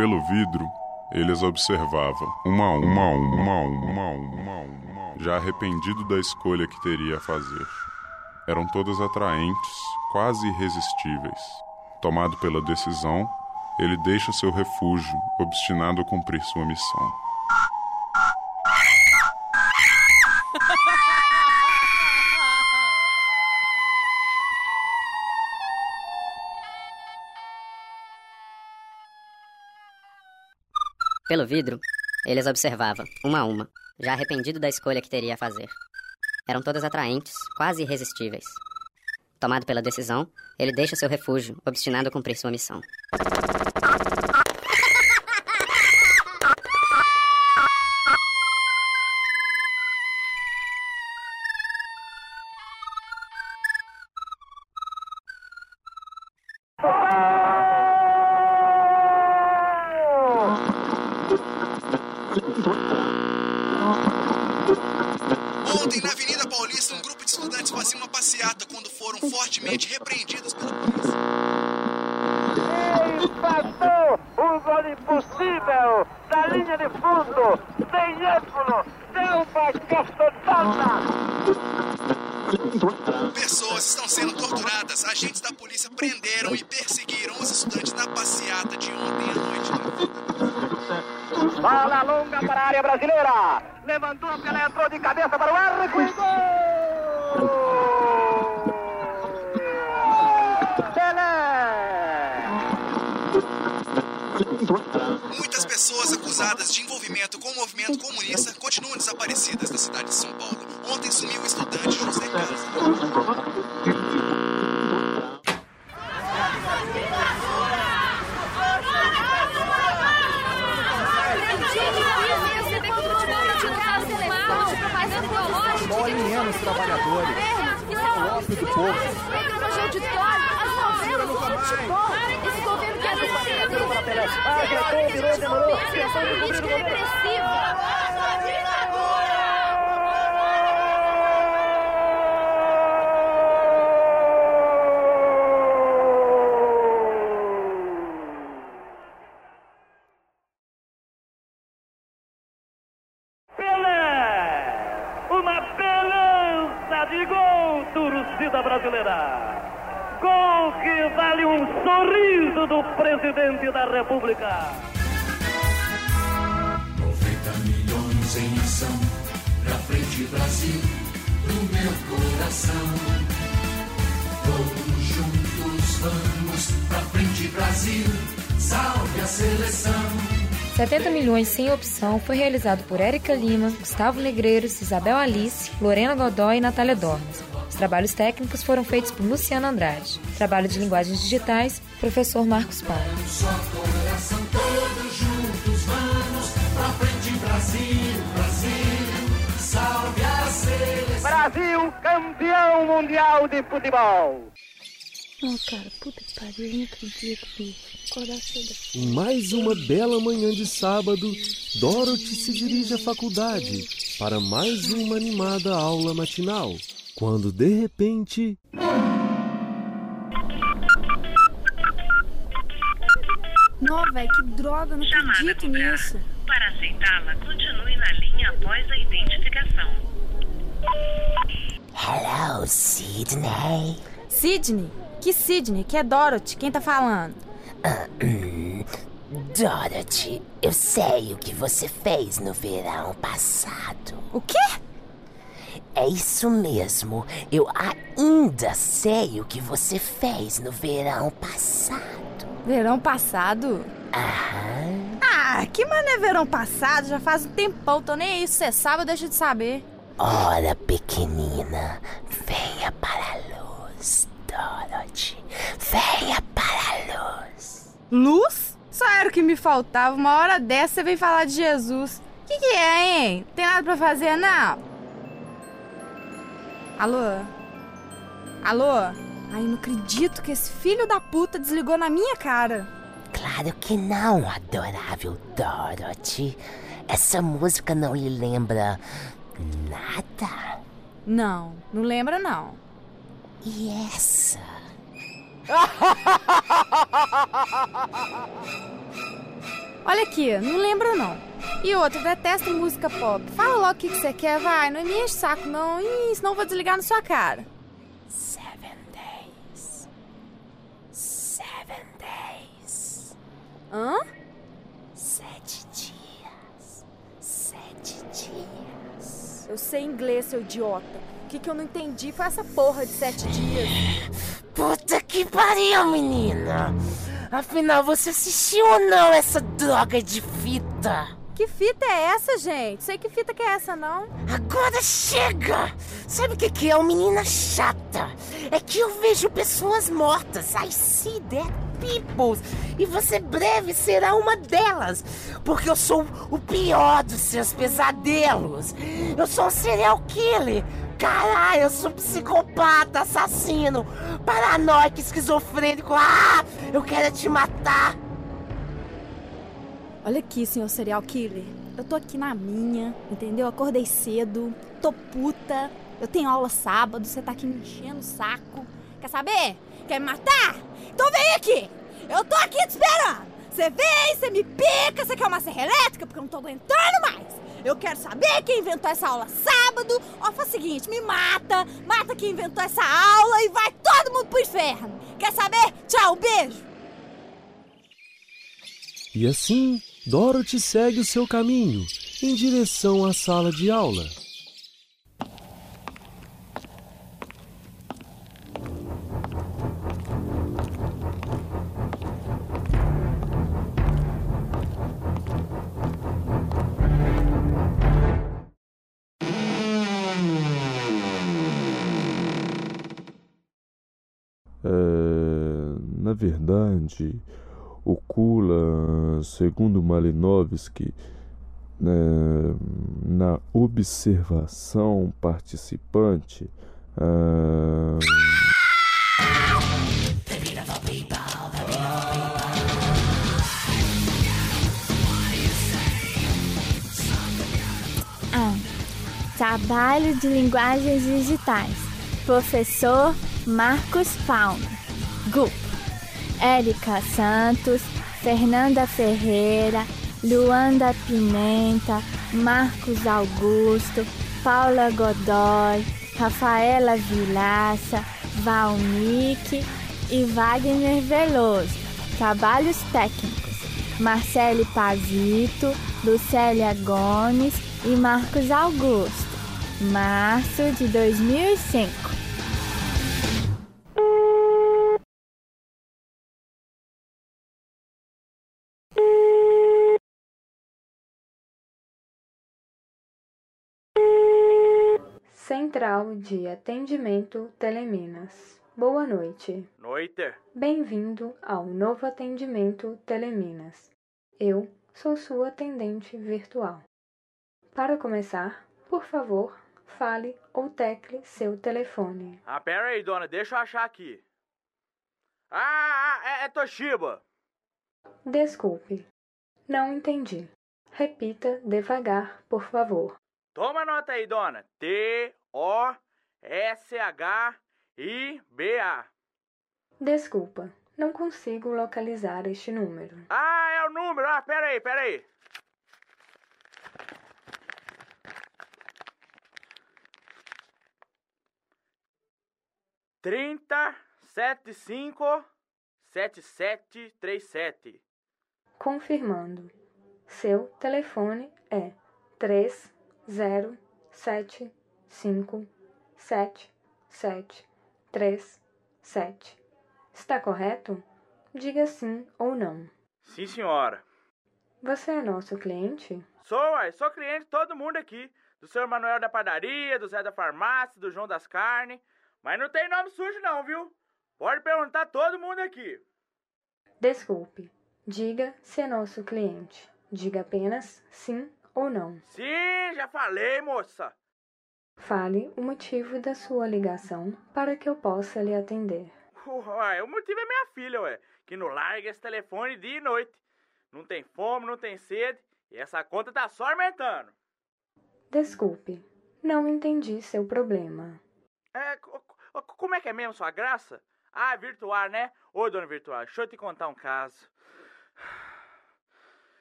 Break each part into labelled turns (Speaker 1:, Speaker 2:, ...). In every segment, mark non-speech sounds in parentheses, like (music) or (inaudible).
Speaker 1: Pelo vidro, eles observavam, uma a uma, a uma, uma, uma, uma, uma, já arrependido da escolha que teria a fazer. Eram todas atraentes, quase irresistíveis. Tomado pela decisão, ele deixa seu refúgio, obstinado a cumprir sua missão.
Speaker 2: Pelo vidro, eles observavam, uma a uma, já arrependido da escolha que teria a fazer. Eram todas atraentes, quase irresistíveis. Tomado pela decisão, ele deixa seu refúgio, obstinado a cumprir sua missão.
Speaker 3: Ontem, na Avenida Paulista, um grupo de estudantes fazia uma passeata quando foram fortemente repreendidos pela polícia.
Speaker 4: Empatou o gol impossível da linha de fundo, sem ângulo, deu uma cacetada.
Speaker 3: Pessoas estão sendo torturadas. Agentes da polícia prenderam e perseguiram os estudantes na passeata de ontem à noite.
Speaker 4: Bola longa para a área brasileira. Levantou, penetrou de cabeça para o arco e gol! Pelé!
Speaker 3: Muitas pessoas acusadas de envolvimento com o movimento comunista continuam desaparecidas na cidade de São Paulo. Ontem sumiu o estudante José Carlos.
Speaker 5: Trabalhadores. O ópio do povo.
Speaker 6: Tecnologia auditório, as novelas, o futebol. Esse governo quer Política repressiva.
Speaker 4: Presidente da República!
Speaker 7: 90 milhões em ação, pra frente Brasil, do meu coração. Todos juntos vamos, pra frente Brasil, salve a seleção.
Speaker 8: 70 milhões sem opção foi realizado por Érica Lima, Gustavo Negreiros, Isabel Alice, Lorena Godoy e Natália Dormas. Os trabalhos técnicos foram feitos por Luciano Andrade. Trabalho de linguagens digitais, professor Marcos Paulo.
Speaker 7: Só coração, todos juntos vamos, pra frente Brasil, Brasil, salve a seleção.
Speaker 4: Brasil, campeão mundial de futebol!
Speaker 6: Não, cara, puta que pariu, eu não acredito, bicho. Acordar cedo.
Speaker 9: Em mais uma bela manhã de sábado, Dorothy se dirige à faculdade para mais uma animada aula matinal. Quando de repente.
Speaker 6: Não, velho, que droga, eu não acredito nisso.
Speaker 10: Para aceitá-la, continue na linha após a identificação.
Speaker 11: Hello, Sidney.
Speaker 12: Sidney? Que Sidney? Que é Dorothy? Quem tá falando?
Speaker 11: Hum, Dorothy, eu sei o que você fez no verão passado.
Speaker 12: O quê?
Speaker 11: É isso mesmo. Eu ainda sei o que você fez no verão passado.
Speaker 12: Verão passado?
Speaker 11: Aham.
Speaker 12: Ah, que mané verão passado? Já faz um tempão, tô nem aí. Se você sabe, eu deixo de saber.
Speaker 11: Ora, pequenina, venha para a luz, Dorothy. Venha para a luz.
Speaker 12: Luz? Só era o que me faltava. Uma hora dessa você vem falar de Jesus. Que que é, hein? Tem nada pra fazer, não? Alô? Alô? Ai, não acredito que esse filho da puta desligou na minha cara.
Speaker 11: Claro que não, adorável Dorothy. Essa música não lhe lembra nada?
Speaker 12: Não, não lembra não.
Speaker 11: E essa? (laughs)
Speaker 12: Olha aqui, não lembro não. E outra, detesto música pop. Fala logo o que que você quer, vai. Não me enche o saco, não. Ih, senão eu vou desligar na sua cara.
Speaker 11: Seven days. Seven days.
Speaker 12: Hã?
Speaker 11: Sete dias. Sete dias.
Speaker 12: Eu sei inglês, seu idiota. O que, que eu não entendi foi essa porra de sete dias.
Speaker 11: Puta que pariu, menina! Afinal, você assistiu ou não essa droga de fita?
Speaker 12: Que fita é essa, gente? Sei que fita que é essa, não.
Speaker 11: Agora chega! Sabe o que, que é uma menina chata? É que eu vejo pessoas mortas. I see dead people. E você breve será uma delas. Porque eu sou o pior dos seus pesadelos. Eu sou um serial killer. Caralho, eu sou psicopata, assassino, paranoico, esquizofrênico. Ah, eu quero te matar.
Speaker 12: Olha aqui, senhor serial killer. Eu tô aqui na minha, entendeu? Acordei cedo, tô puta. Eu tenho aula sábado, você tá aqui me enchendo o saco. Quer saber? Quer me matar? Então vem aqui! Eu tô aqui te esperando! Você vem, você me pica, você quer uma serra elétrica porque eu não tô aguentando mais! Eu quero saber quem inventou essa aula sábado. Ó, faz o seguinte, me mata, mata quem inventou essa aula e vai todo mundo pro inferno. Quer saber? Tchau, beijo.
Speaker 9: E assim, Dorothy segue o seu caminho em direção à sala de aula.
Speaker 13: É, na verdade, o Kula, segundo Malinowski, né, na observação participante, ah,
Speaker 6: Ah, trabalho de linguagens digitais. Professor Marcos Palma. Grupo: Érica Santos, Fernanda Ferreira, Luanda Pimenta, Marcos Augusto, Paula Godoy, Rafaela Vilaça, Valnick e Wagner Veloso. Trabalhos técnicos: Marcele Pavito, Lucélia Gomes e Marcos Augusto. Março de 2005.
Speaker 8: Central de Atendimento Teleminas. Boa noite.
Speaker 14: Noite.
Speaker 8: Bem-vindo ao novo atendimento Teleminas. Eu sou sua atendente virtual. Para começar, por favor, fale ou tecle seu telefone.
Speaker 14: Ah, pera aí, dona, deixa eu achar aqui. Ah, ah, é, é Toshiba.
Speaker 8: Desculpe, não entendi. Repita devagar, por favor.
Speaker 14: Toma nota aí, dona. T-O-S-H-I-B-A.
Speaker 8: Desculpa, não consigo localizar este número.
Speaker 14: Ah, é o número. Ah, pera aí, pera aí. Trinta, sete, cinco, sete, sete, três, sete.
Speaker 8: Confirmando. Seu telefone é três zero sete cinco sete sete três sete. Está correto? Diga sim ou não.
Speaker 14: Sim, senhora.
Speaker 8: Você é nosso cliente?
Speaker 14: Sou, uai, sou cliente de todo mundo aqui. Do senhor Manuel da padaria, do Zé da farmácia, do João das carnes. Mas não tem nome sujo não, viu? Pode perguntar todo mundo aqui.
Speaker 8: Desculpe. Diga se é nosso cliente. Diga apenas sim ou não.
Speaker 14: Sim, já falei, moça.
Speaker 8: Fale o motivo da sua ligação para que eu possa lhe atender.
Speaker 14: Ué, o motivo é minha filha, ué, que não larga esse telefone dia e noite. Não tem fome, não tem sede, e essa conta tá só aumentando.
Speaker 8: Desculpe, não entendi seu problema.
Speaker 14: É, co- co- como é que é mesmo sua graça? Ah, virtual, né? Ô, dona virtual, deixa eu te contar um caso.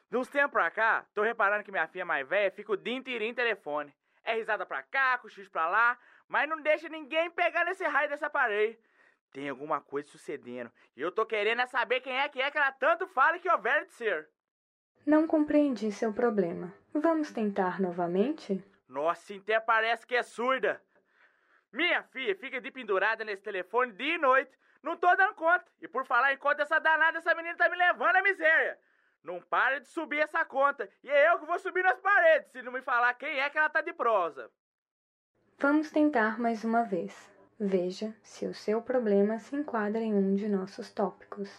Speaker 14: De uns tempos pra cá, tô reparando que minha filha mais velha fica o dia inteiro em telefone. É risada pra cá, cochicho pra lá, mas não deixa ninguém pegar nesse raio desse aparelho. Tem alguma coisa sucedendo. E eu tô querendo é saber quem é que é que ela tanto fala que houver de ser.
Speaker 8: Não compreendi seu problema. Vamos tentar novamente?
Speaker 14: Nossa, até parece que é surda. Minha filha fica de pendurada nesse telefone dia e noite. Não tô dando conta. E por falar em conta, essa danada, essa menina tá me levando à miséria. Não para de subir essa conta. E é eu que vou subir nas paredes, se não me falar quem é que ela tá de prosa.
Speaker 8: Vamos tentar mais uma vez. Veja se o seu problema se enquadra em um de nossos tópicos.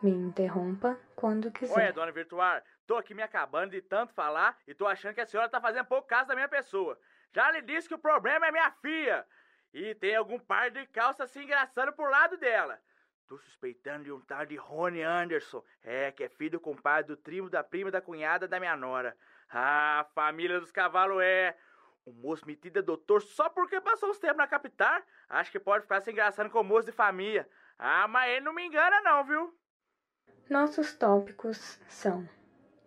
Speaker 8: Me interrompa quando quiser.
Speaker 14: Olha, dona Virtuar, tô aqui me acabando de tanto falar e tô achando que a senhora tá fazendo pouco caso da minha pessoa. Já lhe disse que o problema é minha filha. E tem algum par de calça se engraçando por lado dela. Tô suspeitando de um tal de Rony Anderson. É, que é filho do compadre do primo da prima da cunhada da minha nora. Ah, família dos cavalos é. O moço metido é doutor só porque passou uns tempos na capital. Acho que pode ficar se engraçando com o moço de família. Ah, mas ele não me engana não, viu?
Speaker 8: Nossos tópicos são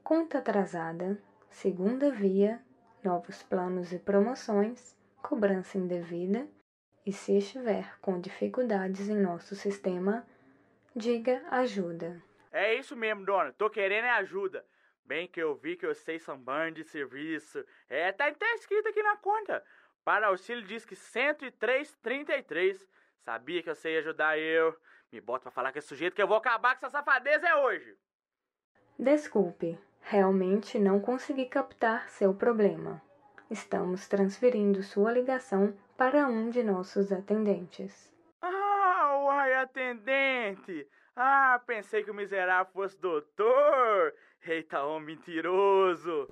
Speaker 8: conta atrasada, segunda via, novos planos e promoções, cobrança indevida e se estiver com dificuldades em nosso sistema, diga ajuda.
Speaker 14: É isso mesmo, dona. Tô querendo é ajuda. Bem que eu vi que eu sei sambando de serviço. É, tá até escrito aqui na conta. Para auxílio diz que 103,33. Sabia que eu sei ajudar eu. Me bota pra falar com esse sujeito que eu vou acabar com essa safadeza é hoje.
Speaker 8: Desculpe, realmente não consegui captar seu problema. Estamos transferindo sua ligação para um de nossos atendentes.
Speaker 14: Ah, uai, atendente! Ah, pensei que o miserável fosse doutor! Eita, homem mentiroso!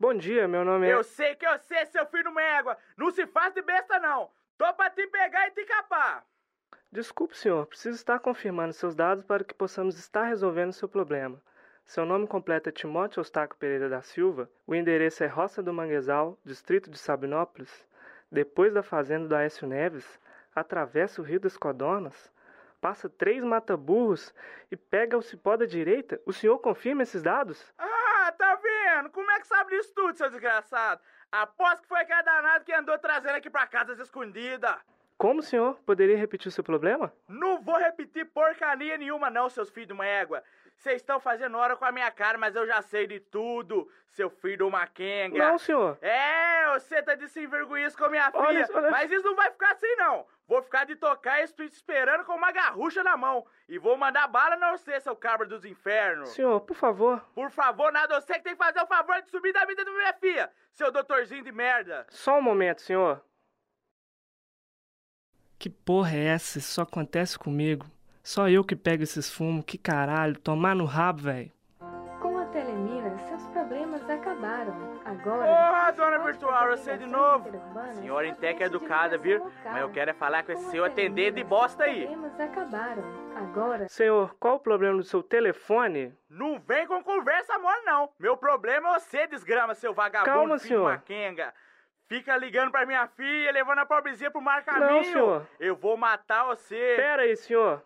Speaker 15: Bom dia, meu nome é.
Speaker 14: Eu sei que eu sei, seu filho de uma égua! Não se faz de besta, não! Tô pra te pegar e te capar!
Speaker 15: Desculpe, senhor, preciso estar confirmando seus dados para que possamos estar resolvendo seu problema. Seu nome completo é Timóteo Eustáquio Pereira da Silva, o endereço é Roça do Manguezal, distrito de Sabinópolis. Depois da fazenda do Aécio Neves, atravessa o rio das Codornas, passa três mata-burros e pega o cipó da direita. O senhor confirma esses dados?
Speaker 14: Ah, tá vendo? Como é que sabe disso tudo, seu desgraçado? Aposto que foi aquele danado que andou trazendo aqui pra casa escondida.
Speaker 15: Como, senhor? Poderia repetir o seu problema?
Speaker 14: Não vou repetir porcaria nenhuma não, seus filhos de uma égua. Vocês estão fazendo hora com a minha cara, mas eu já sei de tudo, seu filho de uma quenga.
Speaker 15: Não, senhor.
Speaker 14: É, você tá de se envergonhice com a minha filha.
Speaker 15: olha-
Speaker 14: Mas isso não vai ficar assim, não. Vou ficar de tocar e estou esperando com uma garrucha na mão. E vou mandar bala não você, seu cabra dos infernos.
Speaker 15: Senhor, por favor.
Speaker 14: Por favor, nada, você que tem que fazer o favor de subir da vida da minha filha, seu doutorzinho de merda.
Speaker 15: Só um momento, senhor. Que porra é essa? Isso só acontece comigo. Só eu que pego esses fumos. Que caralho. Tomar no rabo, velho.
Speaker 8: Com a Telemina, seus problemas acabaram. Agora.
Speaker 14: Porra, dona virtual, eu sei de novo. Senhora Inteca é educada, viu? Mas eu quero é falar com esse seu atendente de bosta aí.
Speaker 8: Problemas acabaram. Agora.
Speaker 15: Senhor, qual o problema do seu telefone?
Speaker 14: Não vem com conversa mole, não. Meu problema é você, desgrama, seu vagabundo,
Speaker 15: Calma, senhor.
Speaker 14: de uma quenga. Fica ligando pra minha filha, levando a pobrezinha pro mar caminho.
Speaker 15: Não, senhor.
Speaker 14: Eu vou matar você.
Speaker 15: Pera aí, senhor.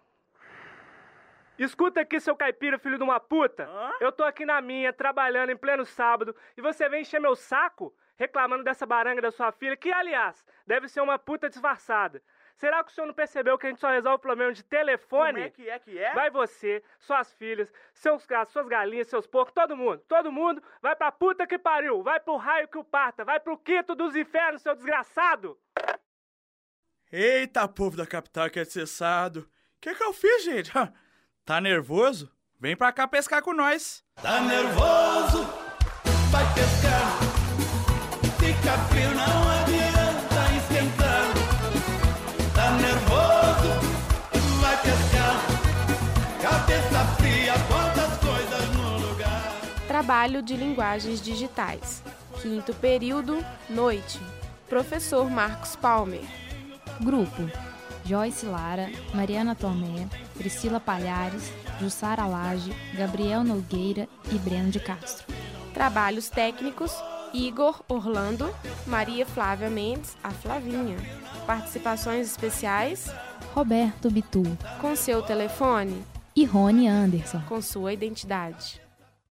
Speaker 15: Escuta aqui, seu caipira, filho de uma puta. Eu tô aqui na minha, trabalhando em pleno sábado, e você vem encher meu saco reclamando dessa baranga da sua filha, que, aliás, deve ser uma puta disfarçada. Será que o senhor não percebeu que a gente só resolve o problema de telefone?
Speaker 14: Como é que é que é?
Speaker 15: Vai você, suas filhas, seus gatos, suas galinhas, seus porcos, todo mundo, todo mundo, vai pra puta que pariu, vai pro raio que o parta, vai pro quinto dos infernos, seu desgraçado!
Speaker 14: Eita, povo da capital que é cessado. O que que eu fiz, gente? Tá nervoso? Vem pra cá pescar com nós.
Speaker 7: Tá nervoso? Vai pescar. Fica frio, não adianta
Speaker 16: Trabalho de linguagens digitais. Quinto período, noite. Professor Marcos Palmer.
Speaker 17: Grupo: Joyce Lara, Mariana Tomé, Priscila Palhares, Jussara Lage, Gabriel Nogueira e Breno de Castro.
Speaker 16: Trabalhos técnicos, Igor Orlando, Maria Flávia Mendes, a Flavinha. Participações especiais:
Speaker 17: Roberto Bitu,
Speaker 16: com seu telefone
Speaker 17: e Rony Anderson.
Speaker 16: com sua identidade.